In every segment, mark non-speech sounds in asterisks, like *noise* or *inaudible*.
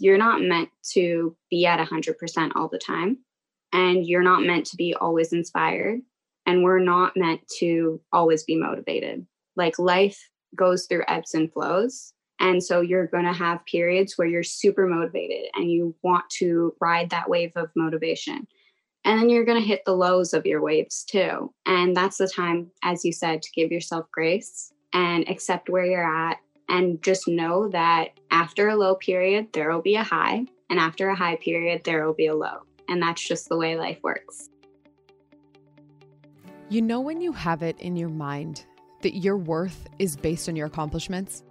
you're not meant to be at 100% all the time. And you're not meant to be always inspired. And we're not meant to always be motivated. Like life goes through ebbs and flows. And so you're going to have periods where you're super motivated and you want to ride that wave of motivation. And then you're going to hit the lows of your waves too. And that's the time, as you said, to give yourself grace and accept where you're at and just know that after a low period, there will be a high. And after a high period, there will be a low. And that's just the way life works. You know, when you have it in your mind that your worth is based on your accomplishments,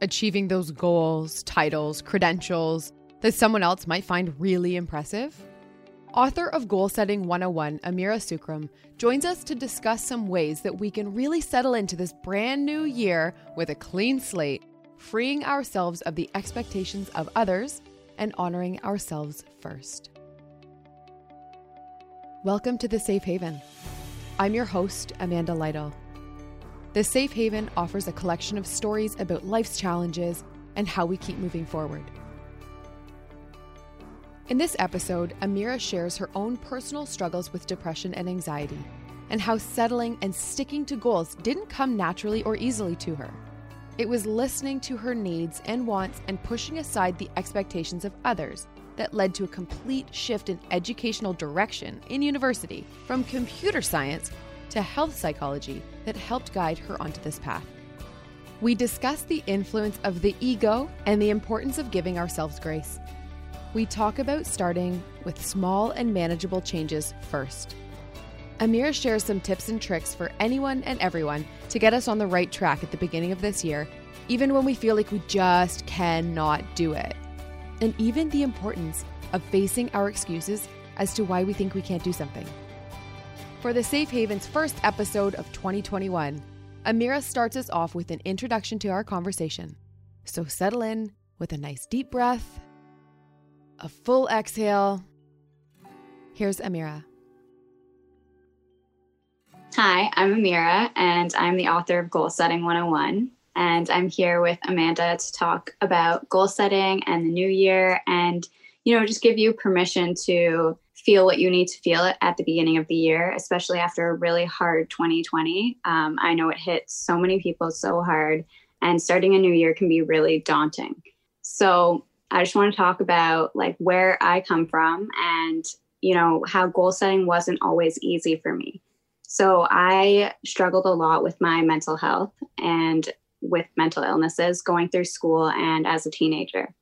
achieving those goals, titles, credentials that someone else might find really impressive? Author of Goal Setting 101, Amira Sookram, joins us to discuss some ways that we can really settle into this brand new year with a clean slate, freeing ourselves of the expectations of others and honoring ourselves first. Welcome to the Safe Haven. I'm your host, Amanda Lytle. The Safe Haven offers a collection of stories about life's challenges and how we keep moving forward. In this episode, Amira shares her own personal struggles with depression and anxiety, and how settling and sticking to goals didn't come naturally or easily to her. It was listening to her needs and wants and pushing aside the expectations of others that led to a complete shift in educational direction in university from computer science to health psychology that helped guide her onto this path. We discuss the influence of the ego and the importance of giving ourselves grace. We talk about starting with small and manageable changes first. Amira shares some tips and tricks for anyone and everyone to get us on the right track at the beginning of this year, even when we feel like we just cannot do it. And even the importance of facing our excuses as to why we think we can't do something. For the Safe Haven's first episode of 2021, Amira starts us off with an introduction to our conversation. So settle in with a nice deep breath, a full exhale. Here's Amira. Hi, I'm Amira, and I'm the author of Goal Setting 101. And I'm here with Amanda to talk about goal setting and the new year and, you know, just give you permission to feel what you need to feel at the beginning of the year, especially after a really hard 2020. Um, I know it hit so many people so hard, and starting a new year can be really daunting. So I just want to talk about like where I come from and you know how goal setting wasn't always easy for me. So I struggled a lot with my mental health and with mental illnesses going through school and as a teenager.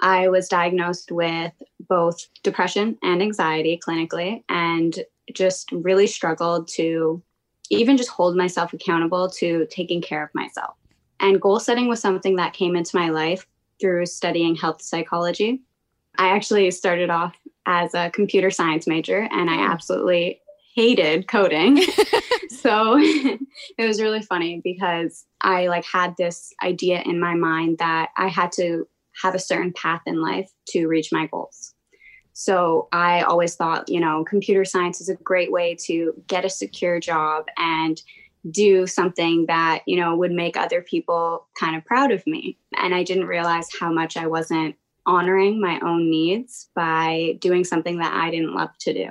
I was diagnosed with both depression and anxiety clinically and just really struggled to even just hold myself accountable to taking care of myself. And goal setting was something that came into my life through studying health psychology. I actually started off as a computer science major and I hmm. absolutely hated coding. *laughs* *laughs* so *laughs* it was really funny because I like had this idea in my mind that I had to have a certain path in life to reach my goals. So I always thought, you know, computer science is a great way to get a secure job and do something that, you know, would make other people kind of proud of me. And I didn't realize how much I wasn't honoring my own needs by doing something that I didn't love to do.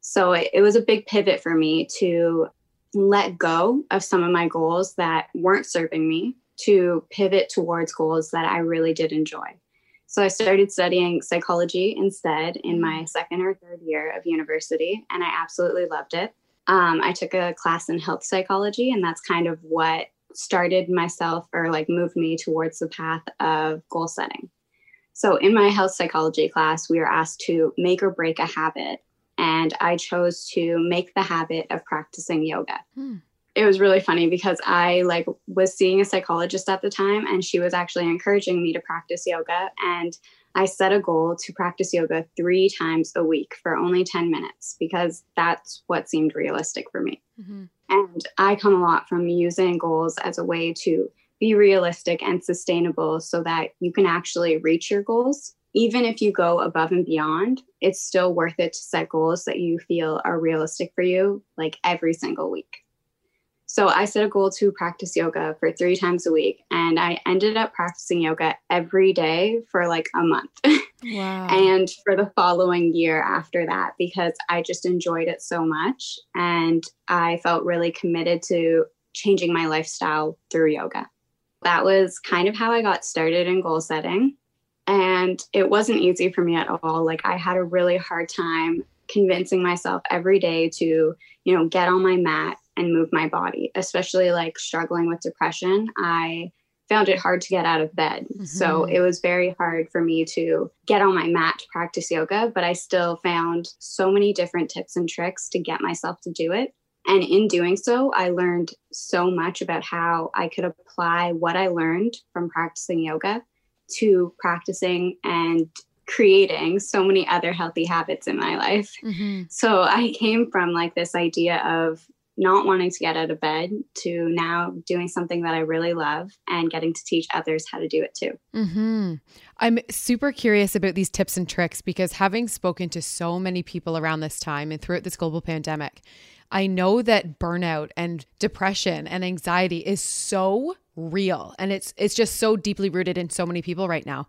So it, it was a big pivot for me to let go of some of my goals that weren't serving me to pivot towards goals that I really did enjoy. So I started studying psychology instead in my second or third year of university, and I absolutely loved it. Um, I took a class in health psychology, and that's kind of what started myself or like moved me towards the path of goal setting. So in my health psychology class, we were asked to make or break a habit, and I chose to make the habit of practicing yoga. Hmm it was really funny because I like was seeing a psychologist at the time and she was actually encouraging me to practice yoga and I set a goal to practice yoga 3 times a week for only 10 minutes because that's what seemed realistic for me. Mm-hmm. And I come a lot from using goals as a way to be realistic and sustainable so that you can actually reach your goals. Even if you go above and beyond, it's still worth it to set goals that you feel are realistic for you like every single week. So I set a goal to practice yoga for three times a week. And I ended up practicing yoga every day for like a month. *laughs* Wow. and for the following year after that, because I just enjoyed it so much. And I felt really committed to changing my lifestyle through yoga. That was kind of how I got started in goal setting. And it wasn't easy for me at all. Like, I had a really hard time convincing myself every day to, you know, get on my mat and move my body, especially like struggling with depression. I found it hard to get out of bed. Mm-hmm. So it was very hard for me to get on my mat to practice yoga, but I still found so many different tips and tricks to get myself to do it. And in doing so, I learned so much about how I could apply what I learned from practicing yoga to practicing and creating so many other healthy habits in my life. Mm-hmm. So I came from like this idea of not wanting to get out of bed to now doing something that I really love and getting to teach others how to do it too. Mm-hmm. I'm super curious about these tips and tricks because having spoken to so many people around this time and throughout this global pandemic, I know that burnout and depression and anxiety is so real and it's it's just so deeply rooted in so many people right now.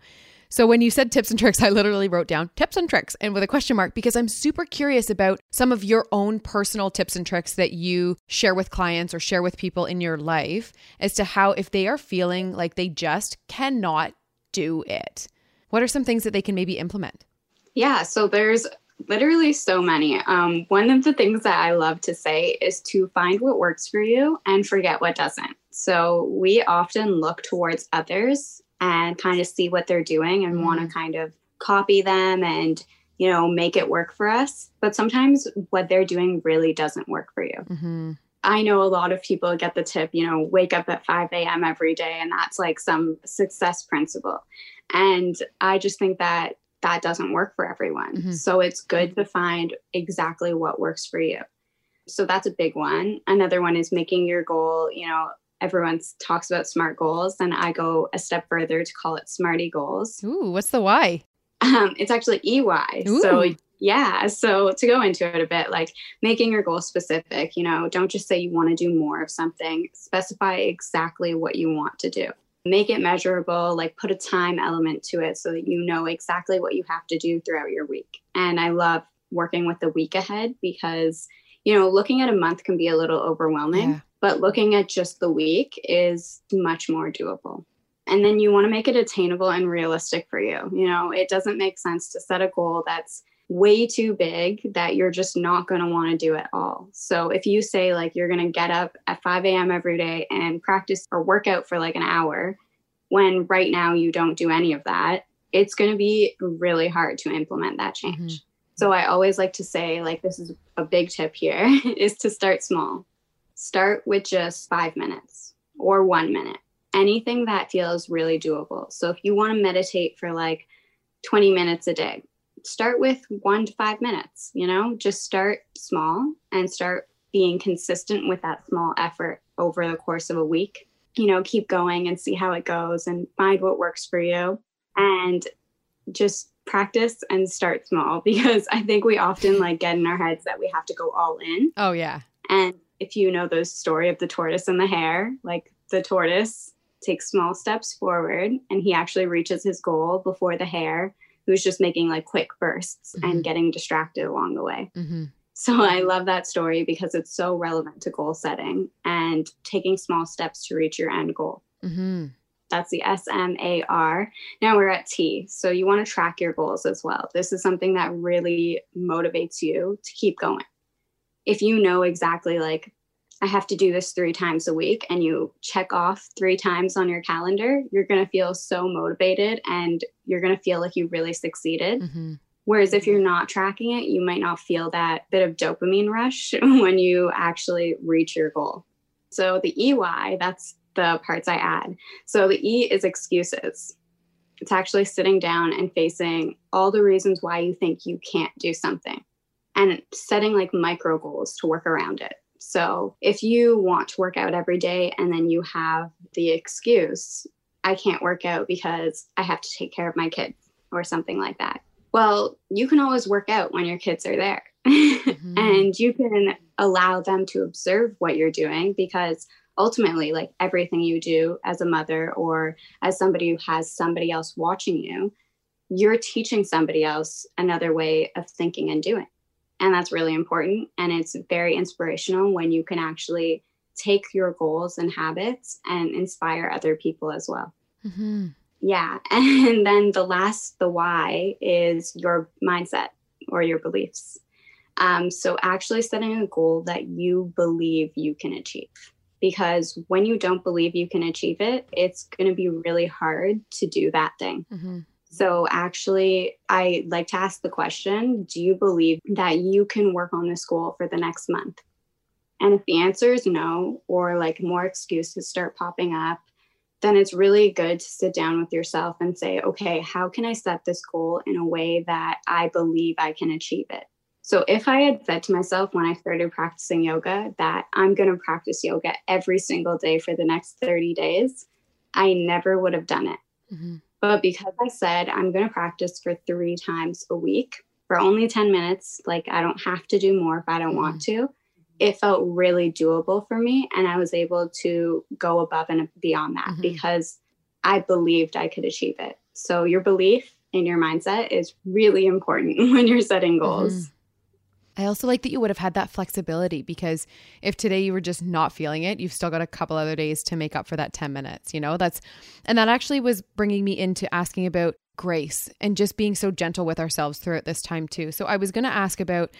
So when you said tips and tricks, I literally wrote down tips and tricks and with a question mark because I'm super curious about some of your own personal tips and tricks that you share with clients or share with people in your life as to how if they are feeling like they just cannot do it. What are some things that they can maybe implement? Yeah, so there's literally so many. Um, one of the things that I love to say is to find what works for you and forget what doesn't. So we often look towards others and kind of see what they're doing and want to kind of copy them and you know make it work for us. But sometimes what they're doing really doesn't work for you. Mm-hmm. i know a lot of people get the tip you know wake up at 5 a.m every day and that's like some success principle. And i just think that that doesn't work for everyone. Mm-hmm. so it's good to find exactly what works for you. So that's a big one. Another one is making your goal you know everyone talks about smart goals and i go a step further to call it SMARTEY goals. Ooh what's the why? Um, it's actually ey ooh. so yeah so to go into it a bit like making your goal specific you know don't just say you want to do more of something. Specify exactly what you want to do. Make it measurable like put a time element to it so that you know exactly what you have to do throughout your week. And i love working with the week ahead because you know looking at a month can be a little overwhelming. Yeah but looking at just the week is much more doable. And then you want to make it attainable and realistic for you. You know, it doesn't make sense to set a goal that's way too big that you're just not going to want to do at all. So if you say like you're going to get up at 5 a.m. every day and practice or work out for like an hour, when right now you don't do any of that, it's going to be really hard to implement that change. Mm-hmm. So I always like to say like this is a big tip here *laughs* is to start small start with just five minutes or one minute, anything that feels really doable. So if you want to meditate for like 20 minutes a day, start with one to five minutes, you know, just start small and start being consistent with that small effort over the course of a week. You know, keep going and see how it goes and find what works for you and just practice and start small *laughs* because I think we often like get in our heads that we have to go all in. Oh, yeah. And if you know the story of the tortoise and the hare, like the tortoise takes small steps forward and he actually reaches his goal before the hare, who's just making like quick bursts mm-hmm. and getting distracted along the way. Mm-hmm. So I love that story because it's so relevant to goal setting and taking small steps to reach your end goal. Mm-hmm. That's the S M A R. Now we're at T. So you want to track your goals as well. This is something that really motivates you to keep going if you know exactly like I have to do this three times a week and you check off three times on your calendar, you're going to feel so motivated and you're going to feel like you really succeeded. Mm-hmm. Whereas if you're not tracking it, you might not feel that bit of dopamine rush *laughs* when you actually reach your goal. So the EY, that's the parts I add. So the E is excuses. It's actually sitting down and facing all the reasons why you think you can't do something and setting like micro goals to work around it. So if you want to work out every day and then you have the excuse, I can't work out because I have to take care of my kids or something like that. Well, you can always work out when your kids are there. *laughs* mm-hmm. and you can allow them to observe what you're doing because ultimately like everything you do as a mother or as somebody who has somebody else watching you you're teaching somebody else another way of thinking and doing and that's really important and it's very inspirational when you can actually take your goals and habits and inspire other people as well mm-hmm. yeah *laughs* and then the last the why is your mindset or your beliefs um, so actually setting a goal that you believe you can achieve because when you don't believe you can achieve it, it's going to be really hard to do that thing. Mm-hmm. So, actually, I like to ask the question Do you believe that you can work on this goal for the next month? And if the answer is no, or like more excuses start popping up, then it's really good to sit down with yourself and say, okay, how can I set this goal in a way that I believe I can achieve it? So if I had said to myself when I started practicing yoga that I'm going to practice yoga every single day for the next 30 days, I never would have done it. Mm-hmm. But because I said I'm going to practice for three times a week for only 10 minutes, like I don't have to do more if I don't mm-hmm. want to, it felt really doable for me. And I was able to go above and beyond that mm-hmm. because I believed I could achieve it. So your belief in your mindset is really important *laughs* when you're setting goals. Mm-hmm. I also like that you would have had that flexibility because if today you were just not feeling it, you've still got a couple other days to make up for that 10 minutes, you know? That's and that actually was bringing me into asking about grace and just being so gentle with ourselves throughout this time too. So I was going to ask about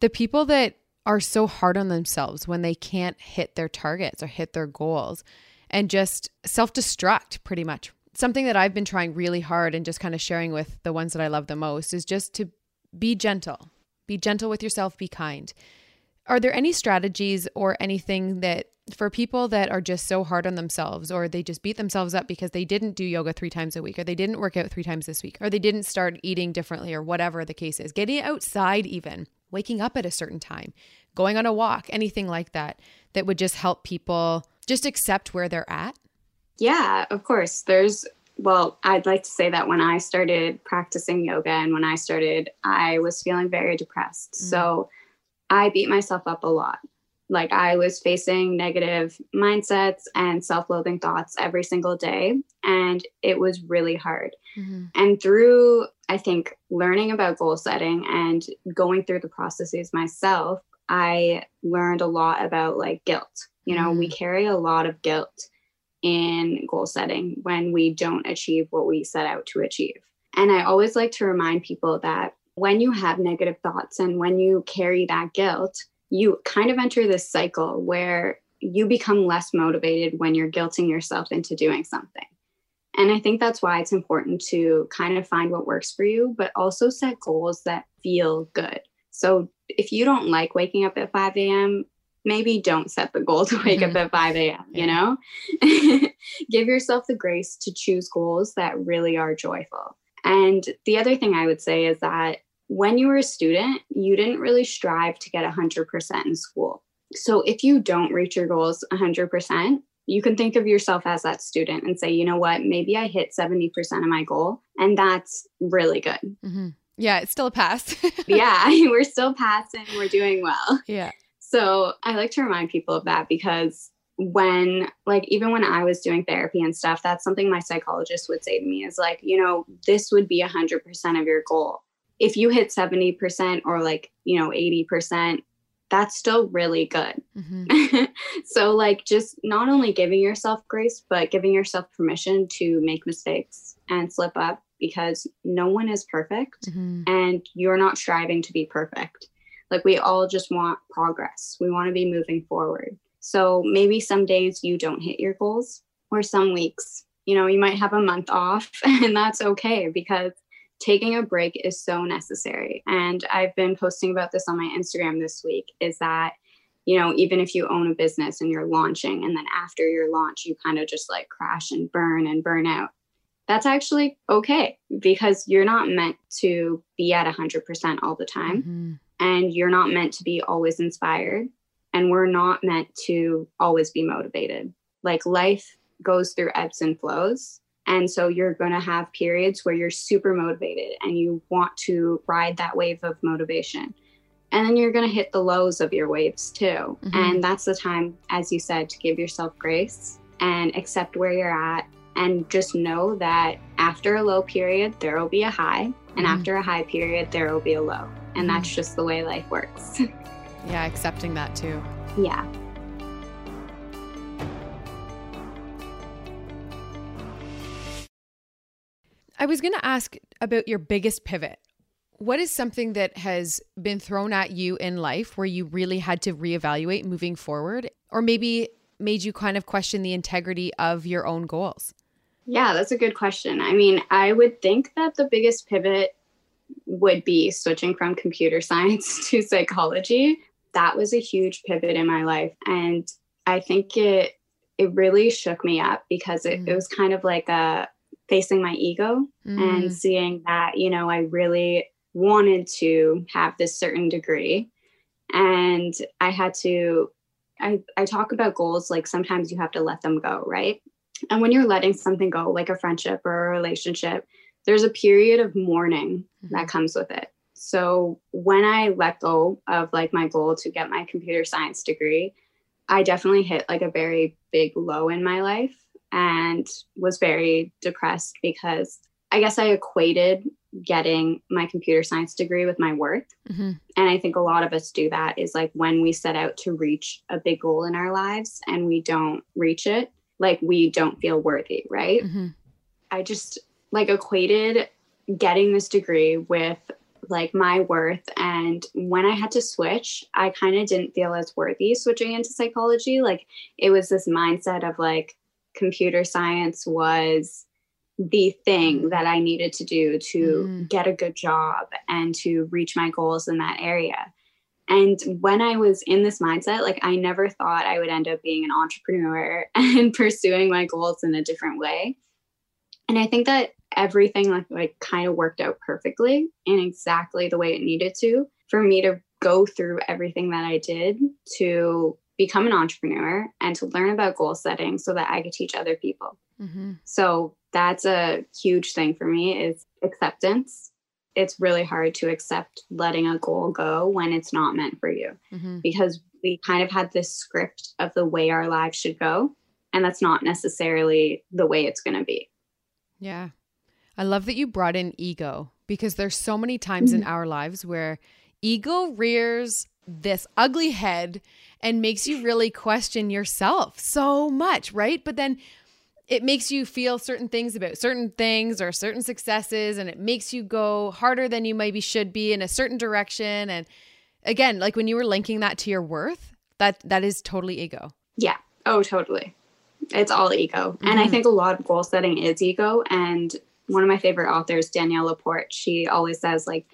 the people that are so hard on themselves when they can't hit their targets or hit their goals and just self-destruct pretty much. Something that I've been trying really hard and just kind of sharing with the ones that I love the most is just to be gentle be gentle with yourself, be kind. Are there any strategies or anything that for people that are just so hard on themselves or they just beat themselves up because they didn't do yoga three times a week or they didn't work out three times this week or they didn't start eating differently or whatever the case is, getting outside even, waking up at a certain time, going on a walk, anything like that, that would just help people just accept where they're at? Yeah, of course. There's well, I'd like to say that when I started practicing yoga and when I started, I was feeling very depressed. Mm-hmm. So I beat myself up a lot. Like I was facing negative mindsets and self loathing thoughts every single day. And it was really hard. Mm-hmm. And through, I think, learning about goal setting and going through the processes myself, I learned a lot about like guilt. You know, mm-hmm. we carry a lot of guilt in goal setting when we don't achieve what we set out to achieve. And I always like to remind people that when you have negative thoughts and when you carry that guilt, you kind of enter this cycle where you become less motivated when you're guilting yourself into doing something. And I think that's why it's important to kind of find what works for you, but also set goals that feel good. So if you don't like waking up at 5 a.m., maybe don't set the goal to wake mm-hmm. up at 5 a.m., you know? *laughs* Give yourself the grace to choose goals that really are joyful. And the other thing I would say is that when you were a student, you didn't really strive to get 100% in school. So if you don't reach your goals 100%, you can think of yourself as that student and say, you know what, maybe I hit 70% of my goal. And that's really good. Mm-hmm. Yeah, it's still a pass. *laughs* yeah, *laughs* we're still passing, we're doing well. Yeah. So I like to remind people of that because when like even when I was doing therapy and stuff, that's something my psychologist would say to me is like, you know, this would be a hundred percent of your goal. If you hit 70% or like, you know, 80%, that's still really good. Mm-hmm. *laughs* so like just not only giving yourself grace, but giving yourself permission to make mistakes and slip up because no one is perfect mm-hmm. and you're not striving to be perfect. Like we all just want progress. We want to be moving forward. So maybe some days you don't hit your goals, or some weeks, you know, you might have a month off, *laughs* and that's okay because taking a break is so necessary. And I've been posting about this on my Instagram this week is that, you know, even if you own a business and you're launching, and then after your launch, you kind of just like crash and burn and burn out. That's actually okay because you're not meant to be at 100% all the time. Mm-hmm and you're not meant to be always inspired and we're not meant to always be motivated like life goes through ebbs and flows and so you're going to have periods where you're super motivated and you want to ride that wave of motivation And then you're going to hit the lows of your waves too. Mhm. And that's the time, as you said, to give yourself grace and accept where you're at. And just know that after a low period, there will be a high. And Mhm. after a high period, there will be a low. And that's just the way life works. *laughs* Yeah, accepting that too. yeah. I was going to ask about your biggest pivot. What is something that has been thrown at you in life where you really had to reevaluate moving forward, or maybe made you kind of question the integrity of your own goals? Yeah, that's a good question. I mean, I would think that the biggest pivot would be switching from computer *laughs* science to psychology. That was a huge pivot in my life. And I think it it really shook me up because it, Mm. it was kind of like a facing my ego Mm, and seeing that, you know, I really wanted to have this certain degree. And I had to I, I talk about goals like sometimes you have to let them go, right? And when you're letting something go, like a friendship or a relationship, there's a period of mourning that comes with it. So when I let go of like my goal to get my computer science degree, I definitely hit like a very big low in my life and was very depressed because I guess I equated getting my computer science degree with my worth. mhm, And I think a lot of us do that is like when we set out to reach a big goal in our lives and we don't reach it, like we don't feel worthy, right? mhm, I just like equated getting this degree with like my worth. And when I had to switch, I kind of didn't feel as worthy switching into psychology. Like it was this mindset of like computer science was the thing that I needed to do to Mhm. get a good job and to reach my goals in that area. And when I was in this mindset, like I never thought I would end up being an entrepreneur *laughs* and pursuing my goals in a different way. And I think that everything like like kind of worked out perfectly and exactly the way it needed to for me to go through everything that I did to become an entrepreneur and to learn about goal setting so that I could teach other people. mhm. So that's a huge thing for me is acceptance. It's really hard to accept letting a goal go when it's not meant for you Mhm. because we kind of had this script of the way our lives should go and that's not necessarily the way it's going to be. Yeah. I love that you brought in ego because there's so many times in our lives where ego rears this ugly head and makes you really question yourself so much, right? But then it makes you feel certain things about certain things or certain successes and it makes you go harder than you maybe should be in a certain direction and again, like when you were linking that to your worth, that that is totally ego. Yeah. Oh, totally. It's all ego. And I Mhm. think a lot of goal setting is ego. And one of my favorite authors, Danielle Laporte, she always says, like,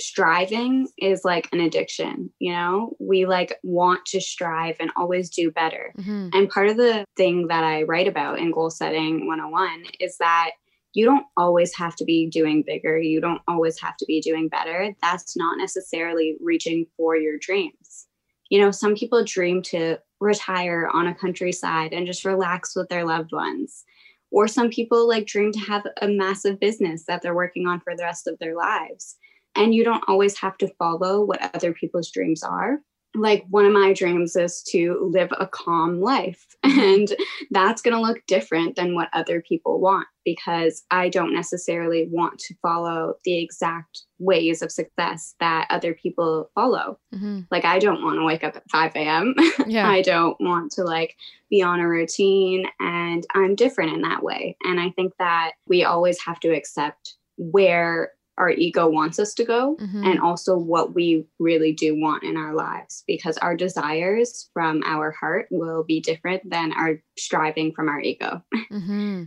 striving is like an addiction. You know, we like want to strive and always do better. Mhm. And part of the thing that I write about in Goal Setting 101 is that you don't always have to be doing bigger. You don't always have to be doing better. That's not necessarily reaching for your dreams. You know, some people dream to retire on a countryside and just relax with their loved ones. Or some people like dream to have a massive business that they're working on for the rest of their lives. And you don't always have to follow what other people's dreams are like one of my dreams is to live a calm life *laughs* and that's going to look different than what other people want because i don't necessarily want to follow the exact ways of success that other people follow Mhm. like i don't want to wake up at 5 a.m *laughs* Yeah. i don't want to like be on a routine and i'm different in that way and i think that we always have to accept where our ego wants us to go Mhm. and also what we really do want in our lives because our desires from our heart will be different than our striving from our ego. *laughs* hmm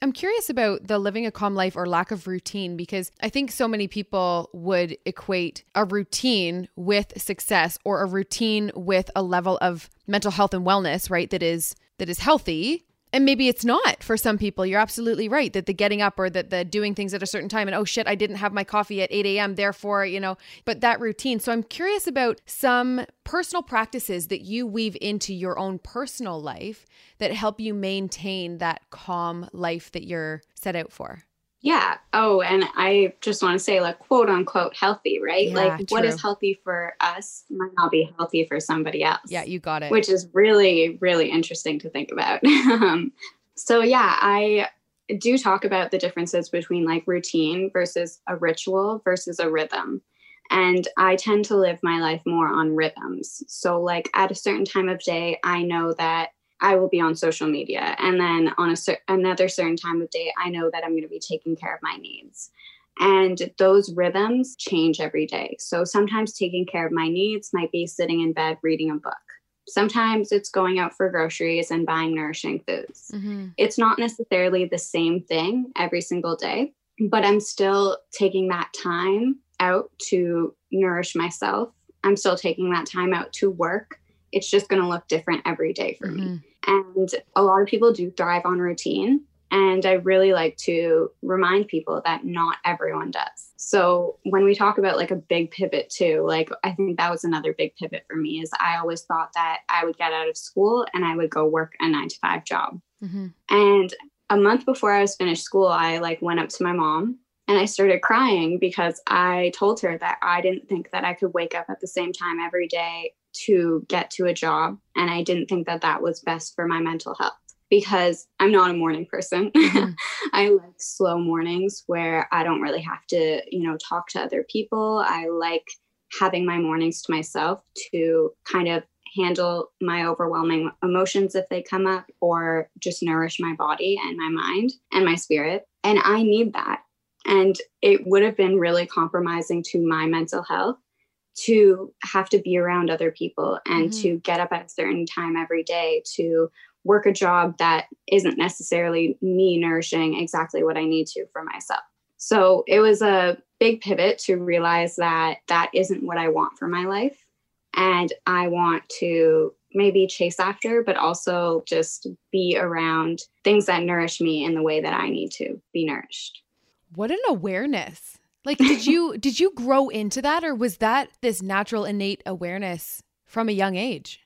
I'm curious about the living a calm life or lack of routine because I think so many people would equate a routine with success or a routine with a level of mental health and wellness, right? That is that is healthy. And maybe it's not for some people. You're absolutely right that the getting up or that the doing things at a certain time and oh shit, I didn't have my coffee at 8 a.m. Therefore, you know, but that routine. So I'm curious about some personal practices that you weave into your own personal life that help you maintain that calm life that you're set out for. Yeah. Oh, and I just want to say, like, quote unquote, healthy, right? Yeah, like, what true. is healthy for us might not be healthy for somebody else. Yeah, you got it. Which is really, really interesting to think about. *laughs* um, so, yeah, I do talk about the differences between like routine versus a ritual versus a rhythm. And I tend to live my life more on rhythms. So, like, at a certain time of day, I know that I will be on social media. And then on a cer- another certain time of day, I know that I'm going to be taking care of my needs. And those rhythms change every day. So sometimes taking care of my needs might be sitting in bed reading a book. Sometimes it's going out for groceries and buying nourishing foods. Mhm. It's not necessarily the same thing every single day, but I'm still taking that time out to nourish myself. I'm still taking that time out to work. It's just going to look different every day for me. And a lot of people do thrive on routine. And I really like to remind people that not everyone does. So when we talk about like a big pivot too, like I think that was another big pivot for me is I always thought that I would get out of school and I would go work a nine to five job. Mhm. And a month before I was finished school, I like went up to my mom and I started crying because I told her that I didn't think that I could wake up at the same time every day to get to a job. And I didn't think that that was best for my mental health because I'm not a morning person. *laughs* Mhm. I like slow mornings where I don't really have to, you know, talk to other people. I like having my mornings to myself to kind of handle my overwhelming emotions if they come up or just nourish my body and my mind and my spirit. And I need that. And it would have been really compromising to my mental health to have to be around other people and Mhm. to get up at a certain time every day to work a job that isn't necessarily me nourishing exactly what I need to for myself. So it was a big pivot to realize that that isn't what I want for my life. And I want to maybe chase after, but also just be around things that nourish me in the way that I need to be nourished. What an awareness. Like did you *laughs* did you grow into that or was that this natural innate awareness from a young age?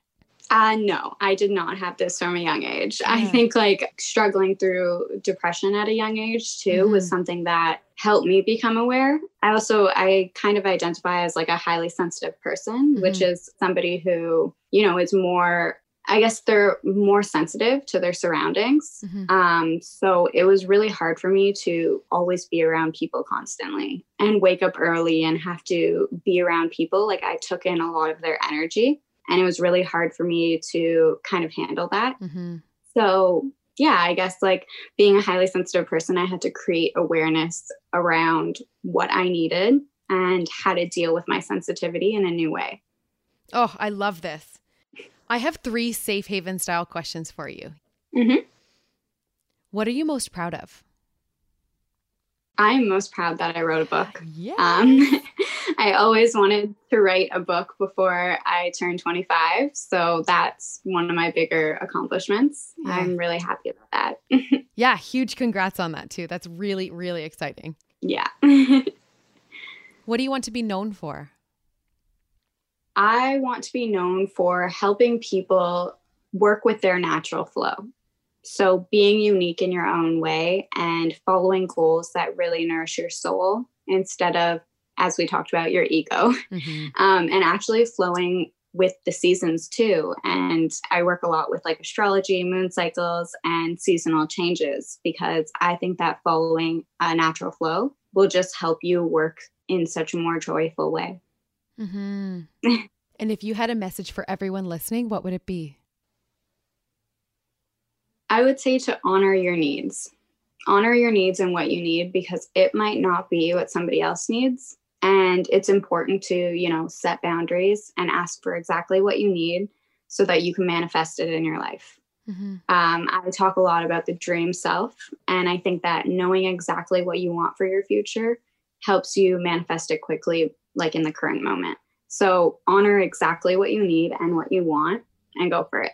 Uh, no, I did not have this from a young age. I think like struggling through depression at a young age too was Mhm. something that helped me become aware. I also I kind of identify as like a highly sensitive person, which Mhm. is somebody who, you know, is more I guess they're more sensitive to their surroundings. Mhm. Um, so it was really hard for me to always be around people constantly and wake up early and have to be around people. Like I took in a lot of their energy and it was really hard for me to kind of handle that. Mhm. So, yeah, I guess like being a highly sensitive person, I had to create awareness around what I needed and how to deal with my sensitivity in a new way. Oh, I love this. I have 3 safe haven style questions for you. Mhm. What are you most proud of? I am most proud that I wrote a book. Yeah. Um, *laughs* I always wanted to write a book before I turned 25. So that's one of my bigger accomplishments. Yeah. I'm really happy about that. *laughs* yeah, huge congrats on that too. That's really really exciting. yeah. *laughs* What do you want to be known for? I want to be known for helping people work with their natural flow. So, being unique in your own way and following goals that really nourish your soul instead of, as we talked about, your ego, *laughs* Mhm. um, and actually flowing with the seasons too. And I work a lot with like astrology, moon cycles, and seasonal changes because I think that following a natural flow will just help you work in such a more joyful way. Mhm. and if you had a message for everyone listening, what would it be? I would say to honor your needs. Honor your needs and what you need because it might not be what somebody else needs. And it's important to, you know, set boundaries and ask for exactly what you need so that you can manifest it in your life. Mhm. Um, I talk a lot about the dream self. And I think that knowing exactly what you want for your future helps you manifest it quickly, like in the current moment. So honor exactly what you need and what you want and go for it.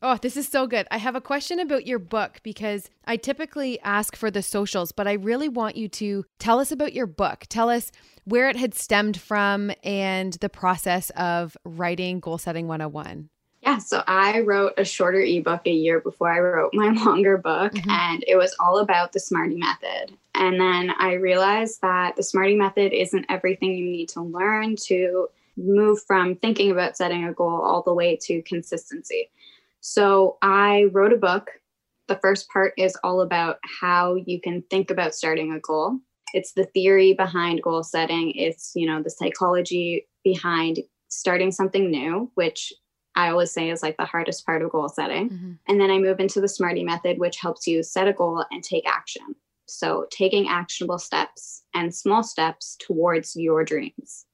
Oh, this is so good. I have a question about your book because I typically ask for the socials, but I really want you to tell us about your book. Tell us where it had stemmed from and the process of writing Goal Setting 101. Yeah, so I wrote a shorter ebook a year before I wrote my *laughs* longer book, mm-hmm. and it was all about the SMARTEY method. And then I realized that the SMARTEY method isn't everything you need to learn to move from thinking about setting a goal all the way to consistency. So I wrote a book. The first part is all about how you can think about starting a goal. It's the theory behind goal setting. It's, you know, the psychology behind starting something new, which I always say is like the hardest part of goal setting. Mm-hmm. And then I move into the SMARTEY method, which helps you set a goal and take action. So taking actionable steps and small steps towards your dreams.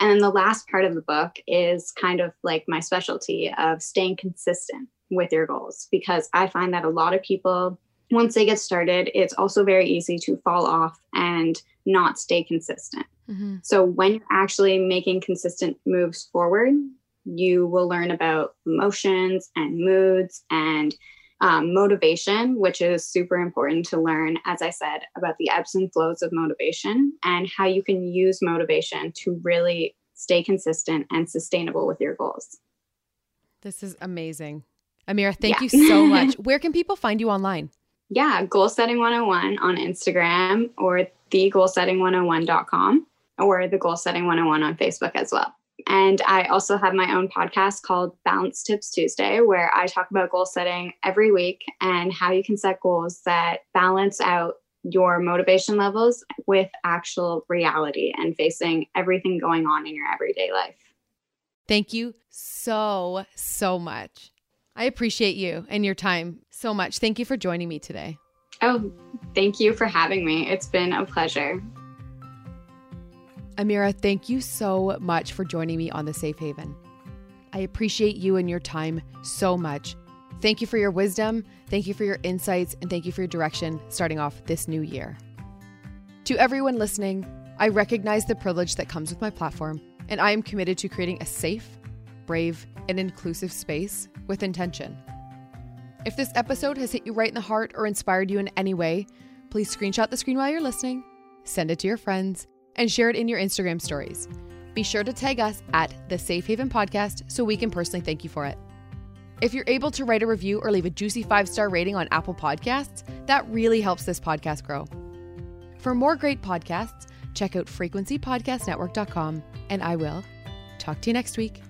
And then the last part of the book is kind of like my specialty of staying consistent with your goals because I find that a lot of people, once they get started, it's also very easy to fall off and not stay consistent. Mm-hmm. So when you're actually making consistent moves forward, you will learn about emotions and moods and um, motivation, which is super important to learn, as I said, about the ebbs and flows of motivation and how you can use motivation to really stay consistent and sustainable with your goals. This is amazing. Amira, thank yeah. you so *laughs* much. Where can people find you online? Yeah, Goal Setting 101 on Instagram or the goalsetting101.com or the Goal Setting 101 on Facebook as well. And I also have my own podcast called Balance Tips Tuesday, where I talk about goal setting every week and how you can set goals that balance out your motivation levels with actual reality and facing everything going on in your everyday life. Thank you so, so much. I appreciate you and your time so much. Thank you for joining me today. Oh, thank you for having me. It's been a pleasure. Amira, thank you so much for joining me on the Safe Haven. I appreciate you and your time so much. Thank you for your wisdom, thank you for your insights, and thank you for your direction starting off this new year. To everyone listening, I recognize the privilege that comes with my platform, and I am committed to creating a safe, brave, and inclusive space with intention. If this episode has hit you right in the heart or inspired you in any way, please screenshot the screen while you're listening, send it to your friends, and share it in your Instagram stories. Be sure to tag us at the Safe Haven Podcast so we can personally thank you for it. If you're able to write a review or leave a juicy five star rating on Apple Podcasts, that really helps this podcast grow. For more great podcasts, check out frequencypodcastnetwork.com, and I will talk to you next week.